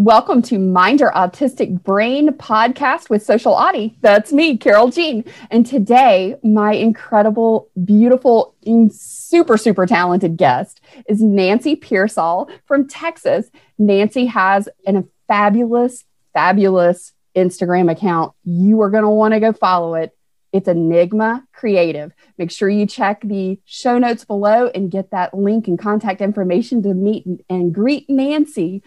Welcome to Mind Your Autistic Brain podcast with Social AUtie. That's me, Carole Jean. And today, my incredible, beautiful, super, super talented guest is Nancy Pearsall from Texas. Nancy has a fabulous, fabulous Instagram account. You are going to want to go follow it. It's Enigma Creative. Make sure you check the show notes below and get that link and contact information to meet and greet Nancy.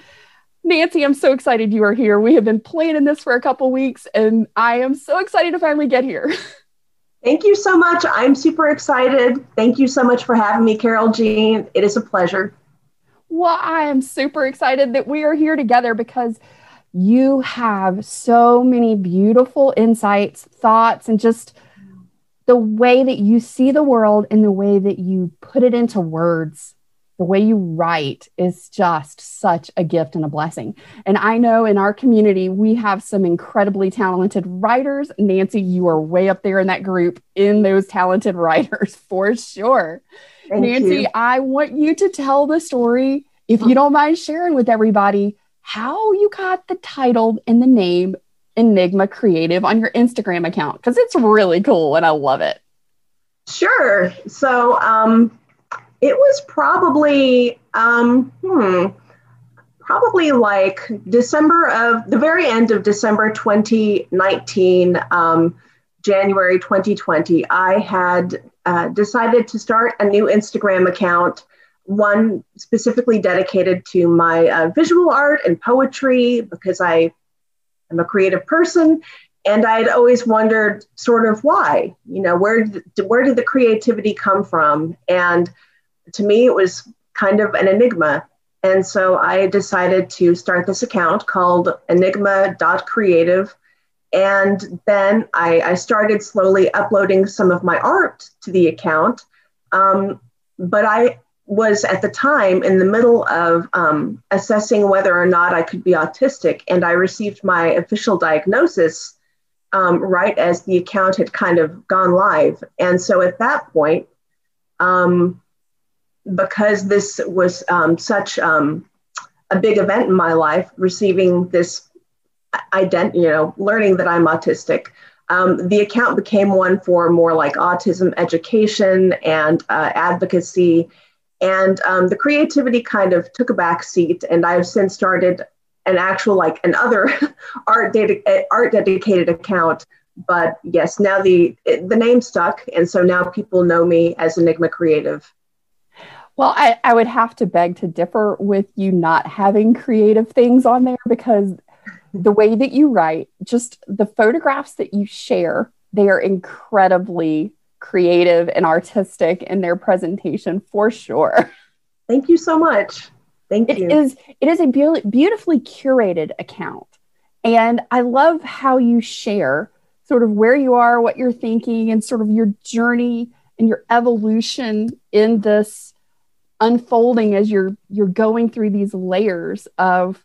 Nancy, I'm so excited you are here. We have been planning this for a couple weeks, and I am so excited to finally get here. Thank you so much. I'm super excited. Thank you so much for having me, Carole Jean. It is a pleasure. Well, I am super excited that we are here together because you have so many beautiful insights, thoughts, and just the way that you see the world and the way that you put it into words the way you write is just such a gift and a blessing. And I know in our community, we have some incredibly talented writers. Nancy, you are way up there in that group in those talented writers for sure. Thank Nancy, you. I want you to tell the story, if you don't mind sharing with everybody, how you got the title and the name Enigma Creative on your Instagram account, because it's really cool and I love it. Sure. So, um, it was probably, um, hmm, probably like December of the very end of December 2019, um, January 2020. I had uh, decided to start a new Instagram account, one specifically dedicated to my uh, visual art and poetry because I am a creative person. And I had always wondered sort of why, you know, where, where did the creativity come from? And to me, it was kind of an enigma. And so I decided to start this account called enigma.creative. And then I, I started slowly uploading some of my art to the account. Um, but I was at the time in the middle of um, assessing whether or not I could be autistic. And I received my official diagnosis um, right as the account had kind of gone live. And so at that point, um, because this was um, such um, a big event in my life, receiving this ident, you know, learning that I'm autistic. Um, the account became one for more like autism education and uh, advocacy, and um, the creativity kind of took a back seat. And I've since started an actual like another art data art dedicated account. But yes, now the the name stuck, and so now people know me as Enigma Creative. Well, I, I would have to beg to differ with you not having creative things on there because the way that you write, just the photographs that you share, they are incredibly creative and artistic in their presentation for sure. Thank you so much. Thank it you. It is it is a be- beautifully curated account. And I love how you share sort of where you are, what you're thinking, and sort of your journey and your evolution in this unfolding as you're you're going through these layers of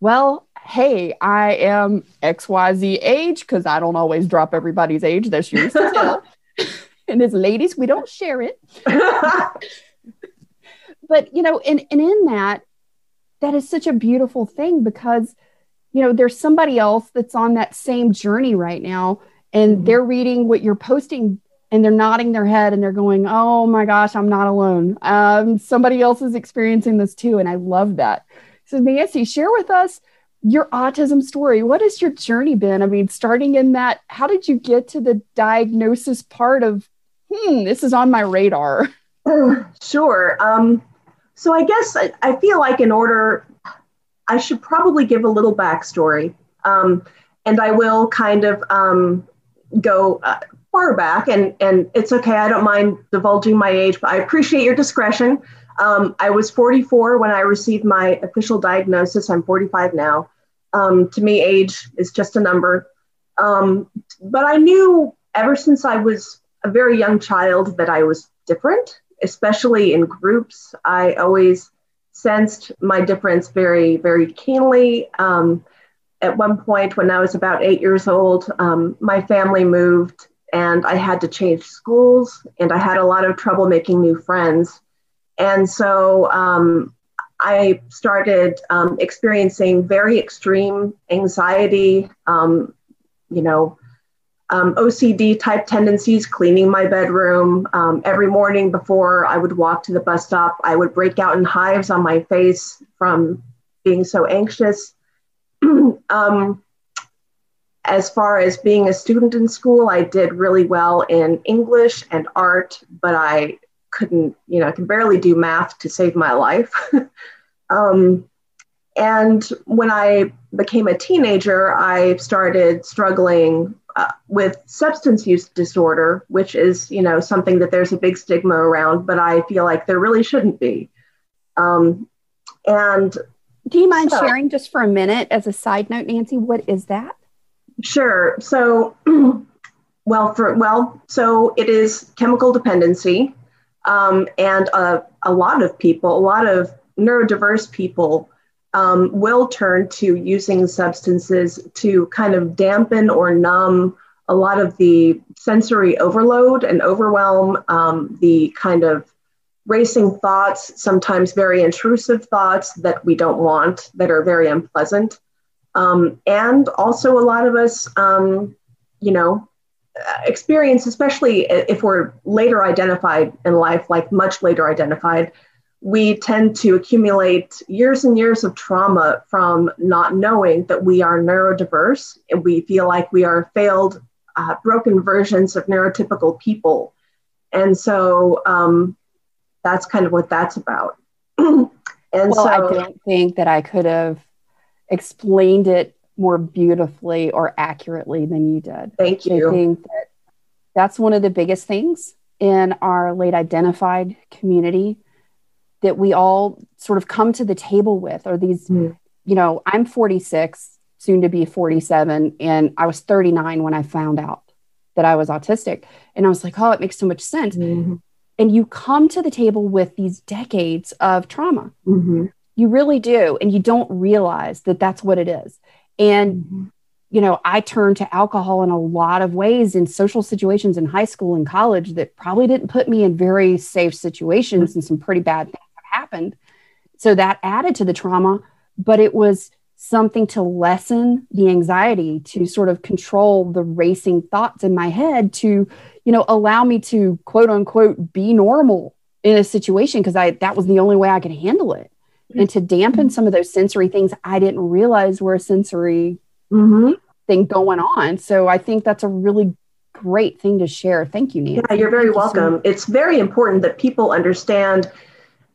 well hey i am xyz age because i don't always drop everybody's age. This year and as ladies we don't share it. But you know and, and in that that is such a beautiful thing because you know there's somebody else that's on that same journey right now and mm-hmm. they're reading what you're posting and they're nodding their head and they're going, "Oh my gosh, I'm not alone. Um, somebody else is experiencing this too," and I love that. So, Nancy, share with us your autism story. What has your journey been? I mean, starting in that, how did you get to the diagnosis part of, hmm, this is on my radar? Sure. Um, so, I guess I, I, feel like in order, I should probably give a little backstory. Um, and I will kind of um, go uh, far back, and and it's okay. I don't mind divulging my age, but I appreciate your discretion. Um, I was 44 when I received my official diagnosis. I'm 45 now. Um, to me, age is just a number. Um, but I knew ever since I was a very young child that I was different, especially in groups. I always sensed my difference very, very keenly. Um, at one point, when I was about eight years old, um, my family moved and I had to change schools and I had a lot of trouble making new friends. And so um, I started um, experiencing very extreme anxiety, um, you know, um, OCD type tendencies, cleaning my bedroom. Um, every morning before I would walk to the bus stop, I would break out in hives on my face from being so anxious. As far as being a student in school, I did really well in English and art, but I couldn't, you know, I can barely do math to save my life. um, and when I became a teenager, I started struggling uh, with substance use disorder, which is, you know, something that there's a big stigma around, but I feel like there really shouldn't be. Um, and do you mind so, sharing just for a minute as a side note, Nancy, what is that? Sure. So, well, for well, so it is chemical dependency, um, and a, a lot of people, a lot of neurodiverse people, um, will turn to using substances to kind of dampen or numb a lot of the sensory overload and overwhelm, um, the kind of racing thoughts, sometimes very intrusive thoughts that we don't want, that are very unpleasant. Um, and also, a lot of us, um, you know, experience, especially if we're later identified in life, like much later identified, we tend to accumulate years and years of trauma from not knowing that we are neurodiverse and we feel like we are failed, uh, broken versions of neurotypical people. And so um, that's kind of what that's about. and well, so, I don't think that I could have explained it more beautifully or accurately than you did. Thank you. I think that that's one of the biggest things in our late identified community that we all sort of come to the table with are these, mm. you know, I'm 46, soon to be 47, and I was 39 when I found out that I was autistic. And I was like, oh, it makes so much sense. Mm-hmm. And you come to the table with these decades of trauma. Mm-hmm. You really do. And you don't realize that that's what it is. And, mm-hmm. you know, I turned to alcohol in a lot of ways in social situations in high school and college that probably didn't put me in very safe situations and some pretty bad things have happened. So that added to the trauma, but it was something to lessen the anxiety, to sort of control the racing thoughts in my head, to, you know, allow me to quote unquote be normal in a situation because I that was the only way I could handle it and to dampen some of those sensory things I didn't realize were a sensory mm-hmm. thing going on. So I think that's a really great thing to share. Thank you, Nancy. Yeah, you're very Thank welcome. You so it's very important that people understand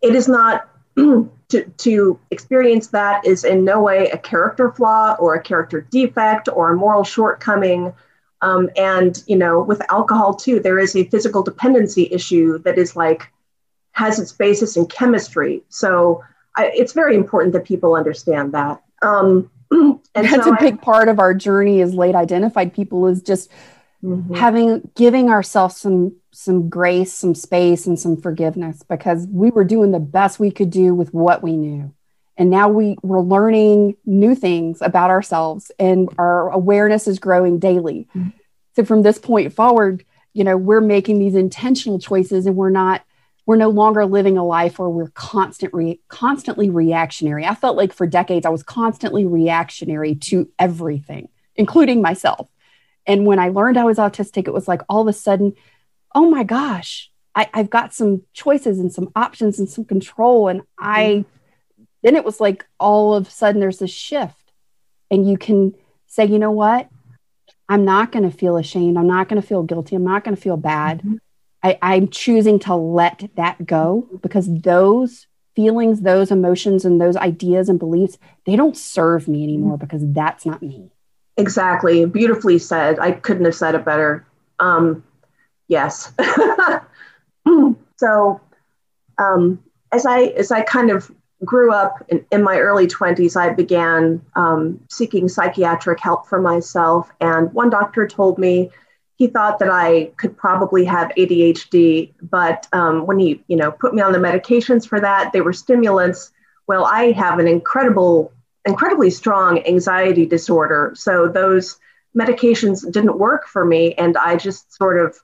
it is not to, to experience that is in no way a character flaw or a character defect or a moral shortcoming. Um, and you know, with alcohol too, there is a physical dependency issue that is like has its basis in chemistry. So I, it's very important that people understand that. Um, and that's so a big I, part of our journey as late identified people is just mm-hmm. having giving ourselves some some grace, some space, and some forgiveness because we were doing the best we could do with what we knew. And now we, we're learning new things about ourselves and our awareness is growing daily. Mm-hmm. So from this point forward, you know, we're making these intentional choices and we're not we're no longer living a life where we're constant re- constantly reactionary. I felt like for decades I was constantly reactionary to everything, including myself. And when I learned I was autistic, it was like all of a sudden, oh my gosh, I, have got some choices and some options and some control. And I then it was like all of a sudden there's a shift. And you can say, you know what? I'm not going to feel ashamed. I'm not going to feel guilty. I'm not going to feel bad. Mm-hmm. I, I'm choosing to let that go because those feelings, those emotions, and those ideas and beliefs, they don't serve me anymore because that's not me. Exactly. Beautifully said. I couldn't have said it better. Um, yes. so um, as I as I kind of grew up in, in my early 20s, I began um, seeking psychiatric help for myself. And one doctor told me he thought that I could probably have ADHD, but um, when he, you know, put me on the medications for that, they were stimulants. Well, I have an incredible, incredibly strong anxiety disorder, so those medications didn't work for me, and I just sort of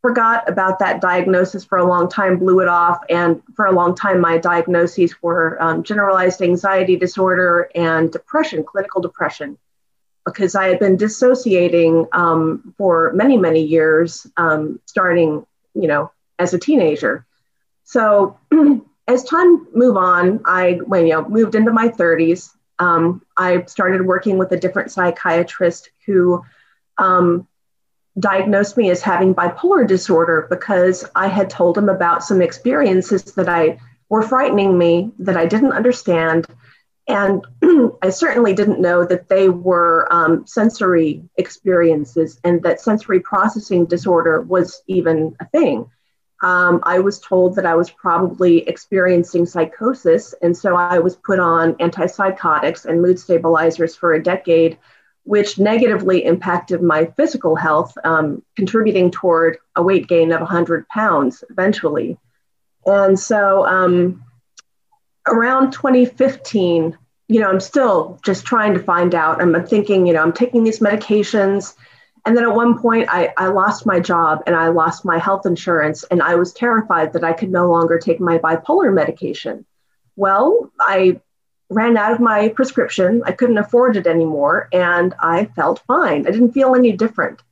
forgot about that diagnosis for a long time, blew it off, and for a long time, my diagnoses were um, generalized anxiety disorder and depression, clinical depression, because I had been dissociating um, for many, many years, um, starting, you know, as a teenager. So as time moved on, I when you know moved into my 30s. Um, I started working with a different psychiatrist who um, diagnosed me as having bipolar disorder because I had told him about some experiences that I were frightening me that I didn't understand. And I certainly didn't know that they were um, sensory experiences and that sensory processing disorder was even a thing. Um, I was told that I was probably experiencing psychosis. And so I was put on antipsychotics and mood stabilizers for a decade which negatively impacted my physical health, um, contributing toward a weight gain of 100 pounds eventually. And so um, around 2015, you know, I'm still just trying to find out. I'm thinking, you know, I'm taking these medications. And then at one point, I, I lost my job and I lost my health insurance, and I was terrified that I could no longer take my bipolar medication. Well, I ran out of my prescription. I couldn't afford it anymore, and I felt fine. I didn't feel any different.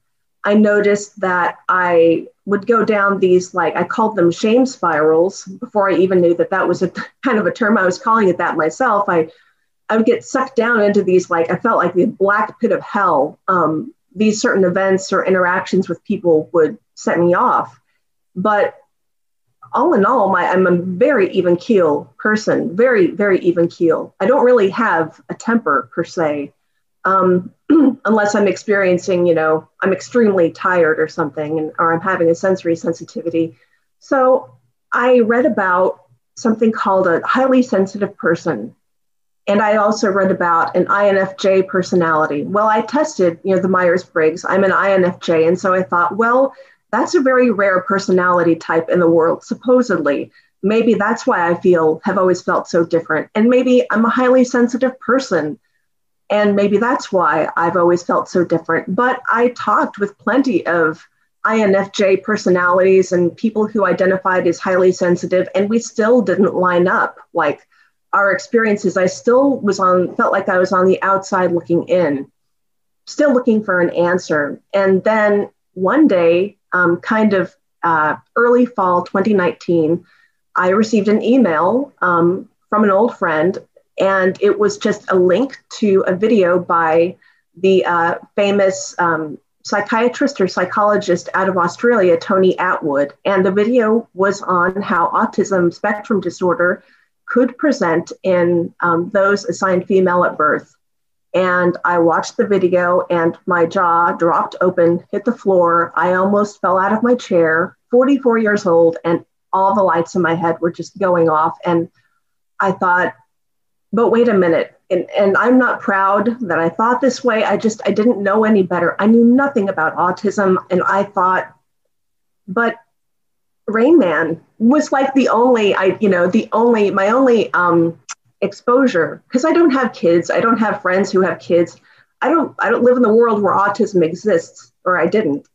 I noticed that I would go down these, like, I called them shame spirals before I even knew that that was a kind of a term. I was calling it that myself. I, I would get sucked down into these, like, I felt like the black pit of hell. Um, these certain events or interactions with people would set me off. But all in all, my, I'm a very even keel person, very, very even keel. I don't really have a temper per se, um, unless I'm experiencing, you know, I'm extremely tired or something, and, or I'm having a sensory sensitivity. So I read about something called a highly sensitive person. And I also read about an INFJ personality. Well, I tested, you know, the Myers Briggs. I'm an INFJ. And so I thought, well, that's a very rare personality type in the world, supposedly. Maybe that's why I feel, have always felt so different. And maybe I'm a highly sensitive person. And maybe that's why I've always felt so different. But I talked with plenty of INFJ personalities and people who identified as highly sensitive, and we still didn't line up. Like our experiences, I still was on, felt like I was on the outside looking in, still looking for an answer. And then one day, um, kind of uh, early fall 2019, I received an email um, from an old friend, and it was just a link to a video by the uh, famous um, psychiatrist or psychologist out of Australia, Tony Attwood. And the video was on how autism spectrum disorder could present in um, those assigned female at birth. And I watched the video and my jaw dropped open, hit the floor. I almost fell out of my chair, 44 years old, and all the lights in my head were just going off. And I thought, but wait a minute. And, and I'm not proud that I thought this way. I just, I didn't know any better. I knew nothing about autism. And I thought, but Rain Man was like the only, I, you know, the only, my only um, exposure because I don't have kids. I don't have friends who have kids. I don't I don't live in the world where autism exists, or I didn't.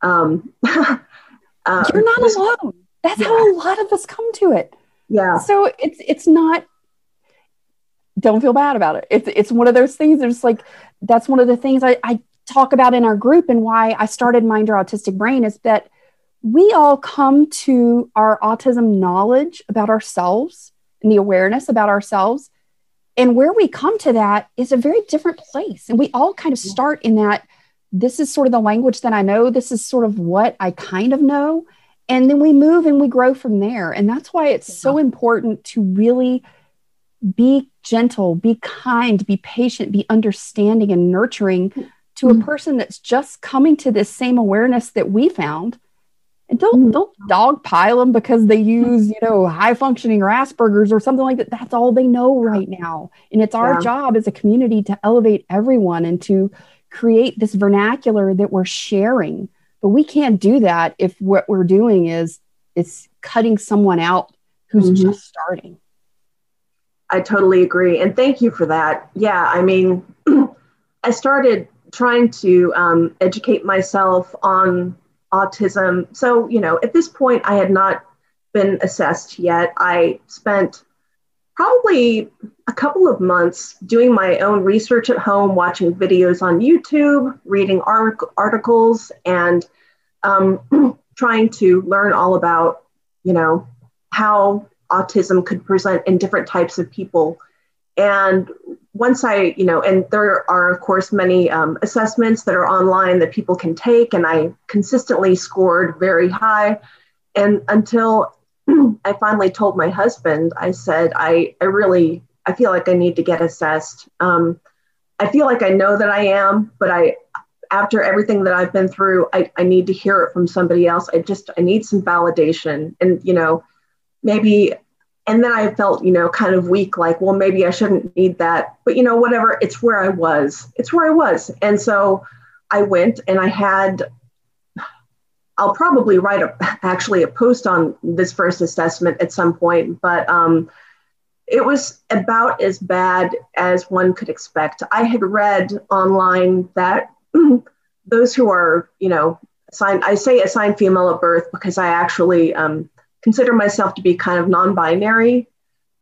Um, uh, You're not alone. That's yeah. how a lot of us come to it. Yeah. So it's it's not. Don't feel bad about it. It's it's one of those things. There's like that's one of the things I, I talk about in our group and why I started Mind Your Autistic Brain is that we all come to our autism knowledge about ourselves and the awareness about ourselves. And where we come to that is a very different place. And we all kind of start in that this is sort of the language that I know, this is sort of what I kind of know. And then we move and we grow from there. And that's why it's so important to really be gentle, be kind, be patient, be understanding and nurturing to a mm-hmm. person that's just coming to this same awareness that we found and don't mm. don't dogpile them because they use you know high functioning or Asperger's or something like that. That's all they know right now, and it's our yeah. job as a community to elevate everyone and to create this vernacular that we're sharing. But we can't do that if what we're doing is is cutting someone out who's mm-hmm. just starting. I totally agree, and thank you for that. Yeah, I mean, I started trying to um, educate myself on autism. So, you know, at this point, I had not been assessed yet. I spent probably a couple of months doing my own research at home, watching videos on YouTube, reading articles, and um, trying to learn all about, you know, how autism could present in different types of people. And once I, you know, and there are, of course, many um, assessments that are online that people can take, and I consistently scored very high. And until I finally told my husband, I said, I, I really, I feel like I need to get assessed. Um, I feel like I know that I am, but I, after everything that I've been through, I, I need to hear it from somebody else. I just, I need some validation. And, you know, maybe and then I felt, you know, kind of weak, like, well, maybe I shouldn't need that. But, you know, whatever, it's where I was. It's where I was. And so I went and I had, I'll probably write a, actually a post on this first assessment at some point, but um, it was about as bad as one could expect. I had read online that those who are, you know, assigned, I say assigned female at birth because I actually, um, consider myself to be kind of non-binary.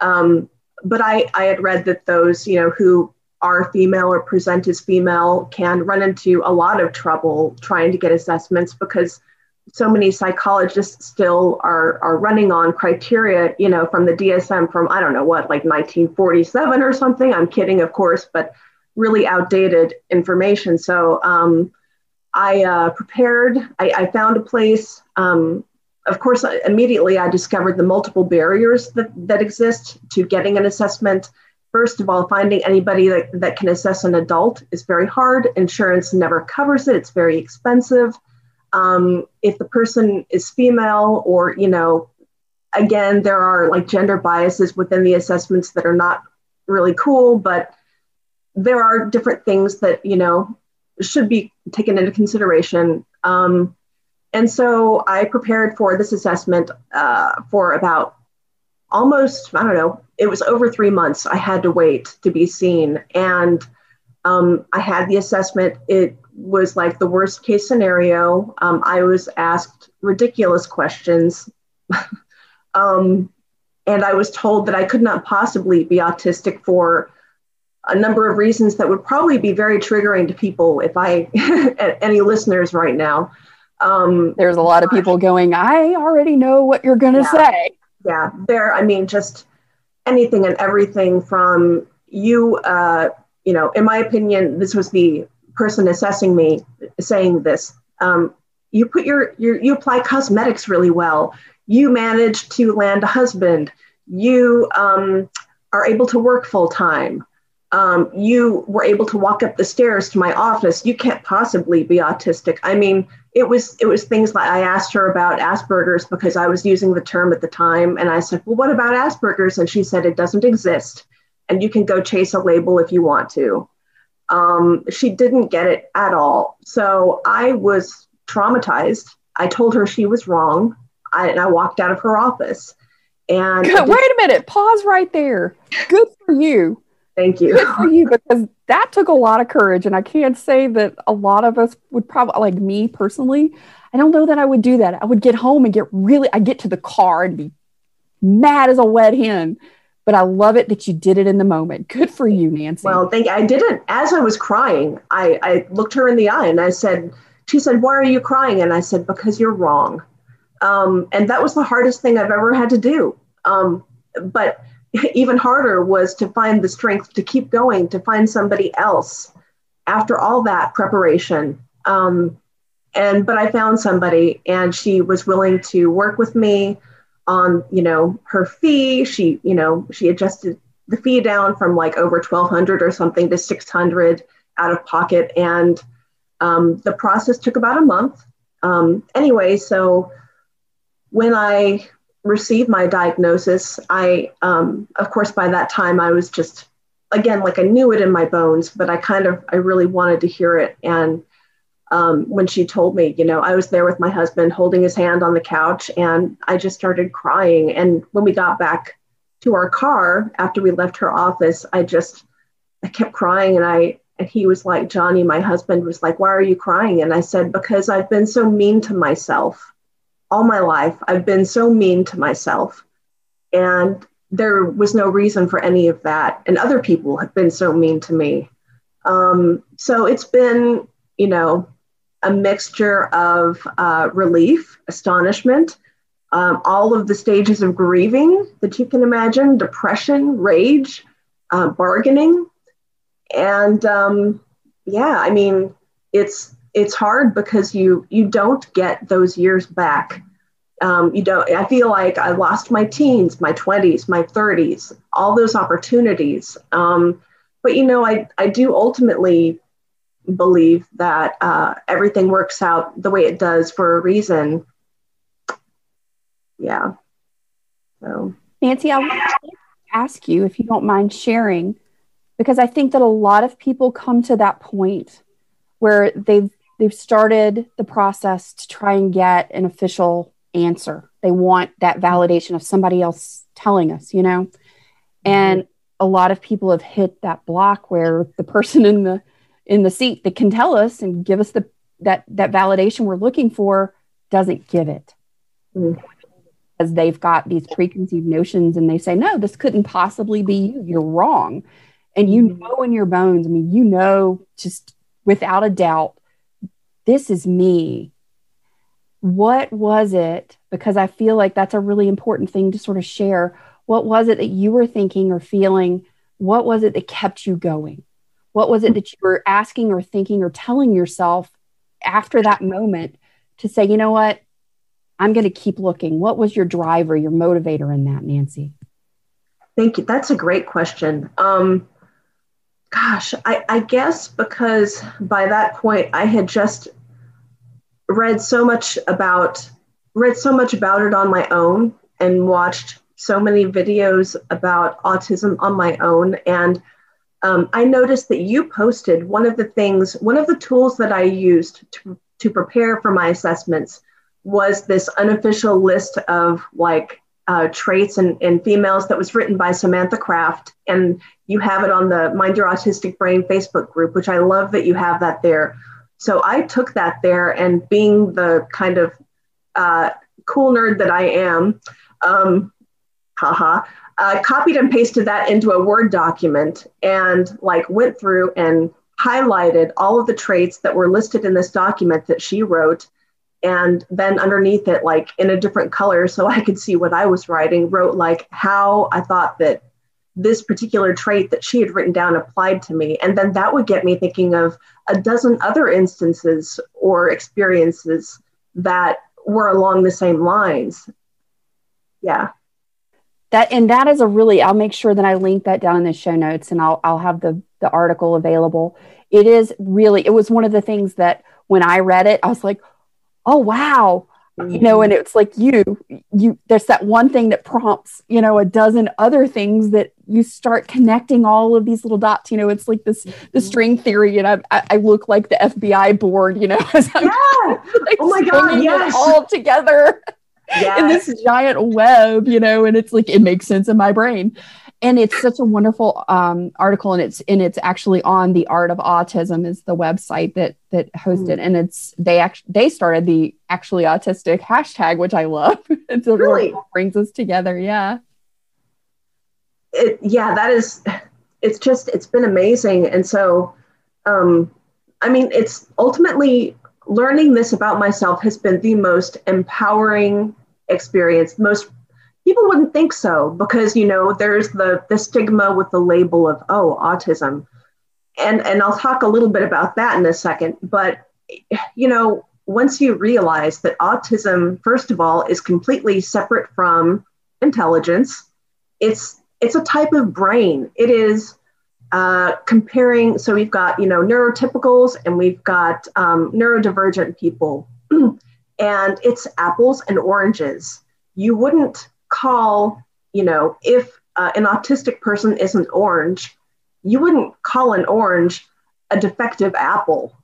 Um, but I, I had read that those, you know, who are female or present as female can run into a lot of trouble trying to get assessments because so many psychologists still are, are running on criteria, you know, from the DSM from, I don't know what, like 1947 or something. I'm kidding, of course, but really outdated information. So um, I uh, prepared, I, I, found a place um, of course, immediately I discovered the multiple barriers that, that exist to getting an assessment. First of all, finding anybody that, that can assess an adult is very hard. Insurance never covers it, it's very expensive. Um, if the person is female, or, you know, again, there are like gender biases within the assessments that are not really cool, but there are different things that, you know, should be taken into consideration. Um, and so I prepared for this assessment uh, for about almost, I don't know, it was over three months. I had to wait to be seen. And um, I had the assessment. It was like the worst case scenario. Um, I was asked ridiculous questions. um, and I was told that I could not possibly be autistic for a number of reasons that would probably be very triggering to people if I, any listeners right now. Um, There's a lot of people going, I already know what you're going to yeah, say. Yeah, there, I mean, just anything and everything from you, uh, you know, in my opinion, this was the person assessing me saying this. Um, you put your, your, you apply cosmetics really well. You manage to land a husband. You um, are able to work full time. Um, you were able to walk up the stairs to my office. You can't possibly be autistic. I mean, it was it was things like I asked her about Asperger's because I was using the term at the time, and I said, "Well, what about Asperger's?" And she said, "It doesn't exist, and you can go chase a label if you want to." Um, she didn't get it at all, so I was traumatized. I told her she was wrong, I, and I walked out of her office. And wait a minute, pause right there. Good for you. Thank you. Good for you because that took a lot of courage. And I can't say that a lot of us would probably, like me personally, I don't know that I would do that. I would get home and get really, I get to the car and be mad as a wet hen. But I love it that you did it in the moment. Good for you, Nancy. Well, thank you. I didn't, as I was crying, I, I looked her in the eye and I said, she said, Why are you crying? And I said, Because you're wrong. Um, and that was the hardest thing I've ever had to do. Um, but even harder was to find the strength to keep going, to find somebody else after all that preparation. Um, and but I found somebody, and she was willing to work with me on, you know, her fee. She, you know, she adjusted the fee down from like over 1200 or something to 600 out of pocket. And um, the process took about a month. Um, anyway, so when I received my diagnosis, I, um, of course, by that time I was just, again, like I knew it in my bones, but I kind of, I really wanted to hear it. And um, when she told me, you know, I was there with my husband holding his hand on the couch and I just started crying. And when we got back to our car after we left her office, I just, I kept crying and I, And he was like, Johnny, my husband was like, Why are you crying? And I said, Because I've been so mean to myself all my life. I've been so mean to myself. And there was no reason for any of that. And other people have been so mean to me. Um, so it's been, you know, a mixture of uh, relief, astonishment, um, all of the stages of grieving that you can imagine depression, rage, uh, bargaining. And um, yeah, I mean, it's it's hard because you you don't get those years back. Um, you don't. I feel like I lost my teens, my twenties, my thirties, all those opportunities. Um, but you know, I I do ultimately believe that uh, everything works out the way it does for a reason. Yeah. So Nancy, I want to ask you if you don't mind sharing, because I think that a lot of people come to that point where they've they've started the process to try and get an official answer. They want that validation of somebody else telling us, you know? And a lot of people have hit that block where the person in the in the seat that can tell us and give us the that that validation we're looking for doesn't give it. Mm. As they've got these preconceived notions and they say, no, this couldn't possibly be you. You're wrong. And you mm. know in your bones, I mean, you know, just without a doubt, this is me what was it? Because I feel like that's a really important thing to sort of share. What was it that you were thinking or feeling? What was it that kept you going? What was it that you were asking or thinking or telling yourself after that moment to say, you know what? I'm going to keep looking. What was your driver, your motivator in that, Nancy? Thank you. That's a great question. Um, gosh, I, I guess because by that point I had just read so much about read so much about it on my own and watched so many videos about autism on my own. And um, i noticed that you posted one of the things one of the tools that i used to, to prepare for my assessments was this unofficial list of like uh, traits and, in females that was written by Samantha Craft. And you have it on the mind your autistic brain facebook group which i love that you have that there so I took that there, and being the kind of uh, cool nerd that I am, um, haha, uh, copied and pasted that into a Word document and like went through and highlighted all of the traits that were listed in this document that she wrote. And then underneath it, like in a different color, so I could see what I was writing, wrote like how I thought that this particular trait that she had written down applied to me. And then that would get me thinking of a dozen other instances or experiences that were along the same lines. Yeah. That and that is a really I'll make sure that I link that down in the show notes and I'll I'll have the the article available. It is really it was one of the things that when I read it, I was like, oh wow, you know and it's like you you there's that one thing that prompts you know a dozen other things that you start connecting all of these little dots you know it's like this the mm-hmm. string theory and i i look like the fbi board you know as I'm, yeah. like, oh my god yes. all together yes. in this giant web you know and it's like it makes sense in my brain and it's such a wonderful um, article and it's and it's actually on the art of autism is the website that that hosted mm. and it's they actually they started the actually autistic hashtag which i love so really brings us together yeah it, yeah that is it's just it's been amazing. And so um i mean it's ultimately learning this about myself has been the most empowering experience. Most people wouldn't think so because you know there's the the stigma with the label of oh autism. And and I'll talk a little bit about that in a second. But you know once you realize that autism first of all is completely separate from intelligence it's it's a type of brain it is uh, comparing so we've got you know neurotypicals and we've got um, neurodivergent people and it's apples and oranges you wouldn't call, you know, if uh, an autistic person isn't orange, you wouldn't call an orange a defective apple.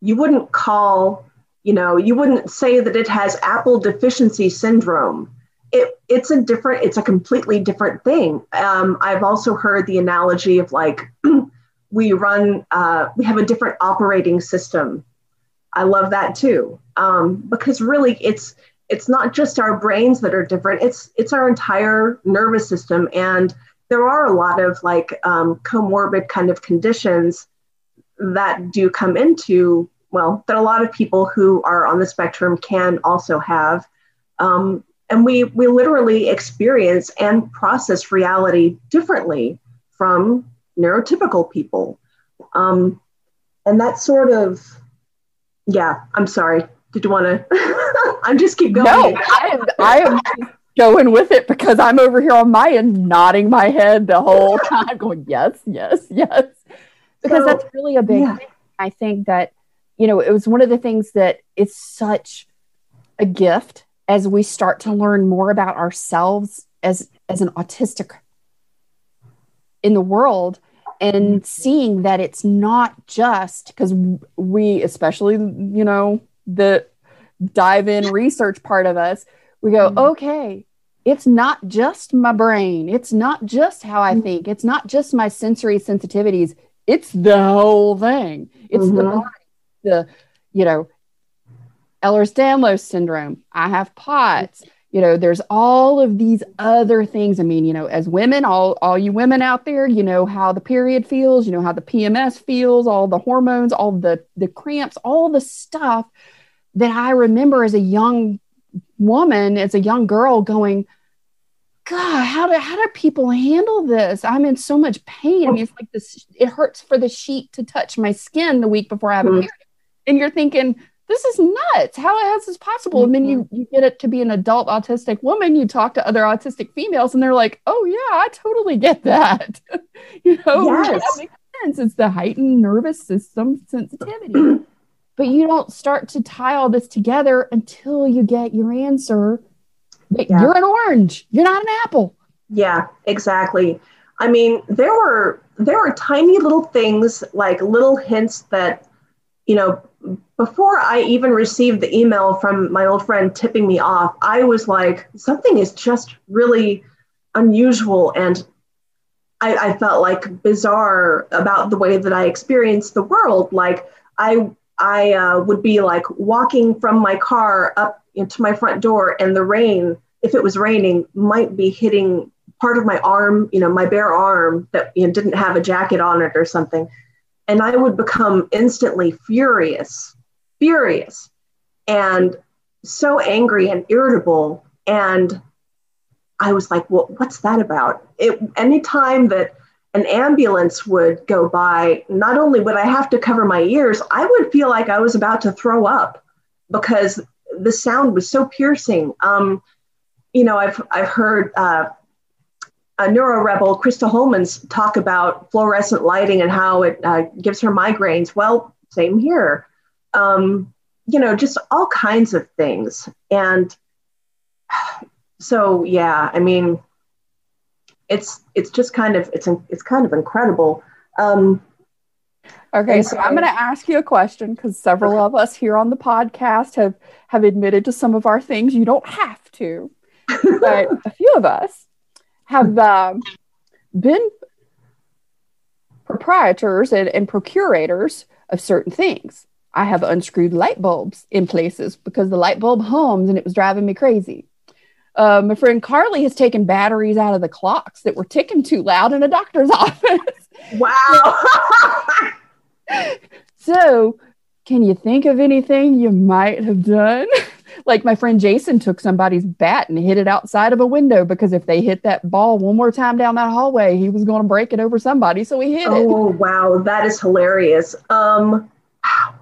You wouldn't call, you know, you wouldn't say that it has apple deficiency syndrome. It, it's a different, it's a completely different thing. Um, I've also heard the analogy of like we run, uh, we have a different operating system. I love that too, um, because really it's it's not just our brains that are different. It's it's our entire nervous system, and there are a lot of like um, comorbid kind of conditions that do come into well that a lot of people who are on the spectrum can also have um, and we we literally experience and process reality differently from neurotypical people. Um, and that sort of yeah i'm sorry. Did you want to i'm just keep going. No i am i am going with it because i'm over here on my end nodding my head the whole time going yes yes yes. Because so, that's really a big yeah. thing i think that you know it was one of the things that it's such a gift as we start to learn more about ourselves as as an autistic in the world and seeing that it's not just because we especially you know the dive in research part of us we go mm-hmm. okay it's not just my brain it's not just how i mm-hmm. think it's not just my sensory sensitivities it's the whole thing it's mm-hmm. the body the you know Ehlers-Danlos syndrome. I have POTS. You know, there's all of these other things. I mean, you know, as women, all all you women out there, you know how the period feels, you know how the PMS feels, all the hormones, all the the cramps, all the stuff that I remember as a young woman, as a young girl going, God, how do how do people handle this? I'm in so much pain. I mean, it's like this. It hurts for the sheet to touch my skin the week before I have a mm-hmm. period, and you're thinking, this is nuts. How is this possible? And then you mm-hmm. you get it to be an adult autistic woman. You talk to other autistic females, and they're like, "Oh yeah, I totally get that." you know, yes. that makes sense. It's the heightened nervous system sensitivity. but you don't start to tie all this together until you get your answer. Yeah. You're an orange. You're not an apple. Yeah, exactly. I mean, there were there were tiny little things like little hints that you know before I even received the email from my old friend tipping me off, I was like, something is just really unusual. And I, I felt like bizarre about the way that I experienced the world. Like I, I uh, would be like walking from my car up into my front door, and the rain, if it was raining, might be hitting part of my arm, you know, my bare arm that you know, didn't have a jacket on it or something. And I would become instantly furious furious and so angry and irritable. And I was like, well, what's that about? It anytime that an ambulance would go by, not only would I have to cover my ears, I would feel like I was about to throw up because the sound was so piercing. Um, you know, I've I've heard uh, a neuro rebel, Krista Holmans, talk about fluorescent lighting and how it uh, gives her migraines. Well, same here um, you know, just all kinds of things. And so, yeah, I mean, it's it's just kind of it's it's kind of incredible. Um, okay, so, so I'm going to ask you a question because several of us here on the podcast have have admitted to some of our things. You don't have to, but a few of us have um, been proprietors and, and procurators of certain things. I have unscrewed light bulbs in places because the light bulb hums and it was driving me crazy. Uh, my friend Carly has taken batteries out of the clocks that were ticking too loud in a doctor's office. Wow. so, can you think of anything you might have done? like my friend Jason took somebody's bat and hit it outside of a window because if they hit that ball one more time down that hallway, he was going to break it over somebody. So he hit oh, it. Oh, wow. That is hilarious. Um, wow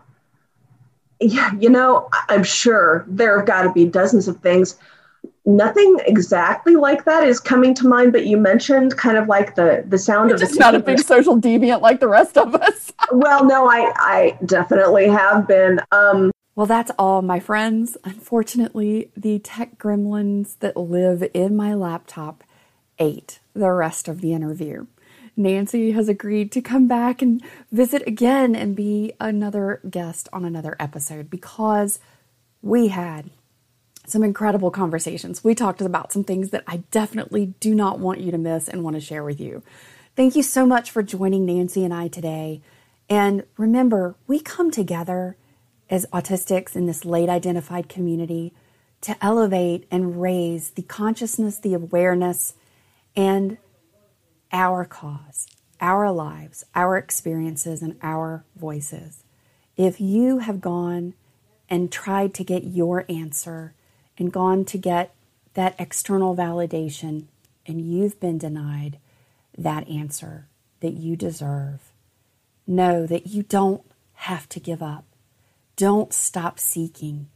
yeah, you know, I'm sure there have got to be dozens of things. Nothing exactly like that is coming to mind, but you mentioned kind of like the the sound You're of just not a big social deviant like the rest of us. well, no, I I definitely have been. Um, well, that's all, my friends. Unfortunately, the tech gremlins that live in my laptop ate the rest of the interview. Nancy has agreed to come back and visit again and be another guest on another episode because we had some incredible conversations. We talked about some things that I definitely do not want you to miss and want to share with you. Thank you so much for joining Nancy and I today. And remember, we come together as autistics in this late identified community to elevate and raise the consciousness, the awareness, and our cause, our lives, our experiences, and our voices. If you have gone and tried to get your answer and gone to get that external validation and you've been denied that answer that you deserve, know that you don't have to give up. Don't stop seeking.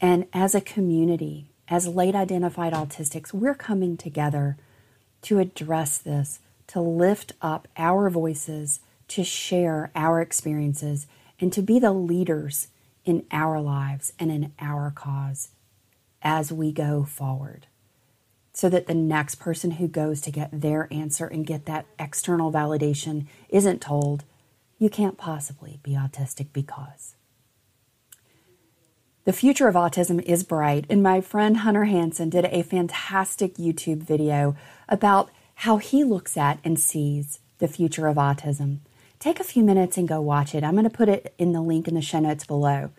And as a community, as late identified autistics, we're coming together to address this, to lift up our voices, to share our experiences, and to be the leaders in our lives and in our cause as we go forward. So that the next person who goes to get their answer and get that external validation isn't told, you can't possibly be autistic because. The future of autism is bright, and my friend Hunter Hansen did a fantastic YouTube video about how he looks at and sees the future of autism. Take a few minutes and go watch it. I'm going to put it in the link in the show notes below.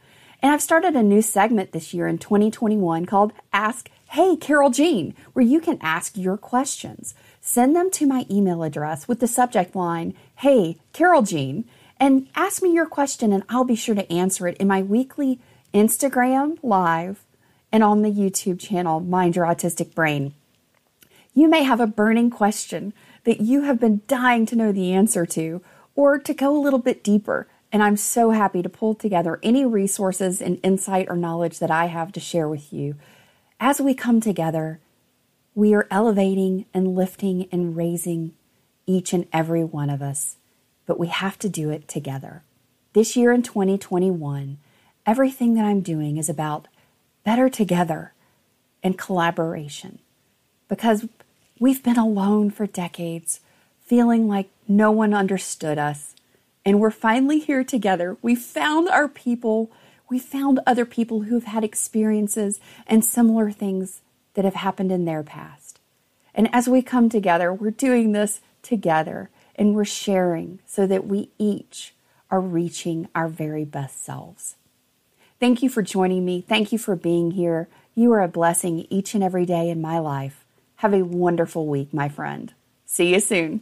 And I've started a new segment this year in 2021 called Ask Hey Carole Jean, where you can ask your questions. Send them to my email address with the subject line, Hey Carole Jean, and ask me your question, and I'll be sure to answer it in my weekly Instagram Live, and on the YouTube channel, Mind Your Autistic Brain. You may have a burning question that you have been dying to know the answer to, or to go a little bit deeper. And I'm so happy to pull together any resources and insight or knowledge that I have to share with you. As we come together, we are elevating and lifting and raising each and every one of us, but we have to do it together. This year in 2021, everything that I'm doing is about better together and collaboration because we've been alone for decades, feeling like no one understood us. And we're finally here together. We found our people. We found other people who've had experiences and similar things that have happened in their past. And as we come together, we're doing this together and we're sharing so that we each are reaching our very best selves. Thank you for joining me. Thank you for being here. You are a blessing each and every day in my life. Have a wonderful week, my friend. See you soon.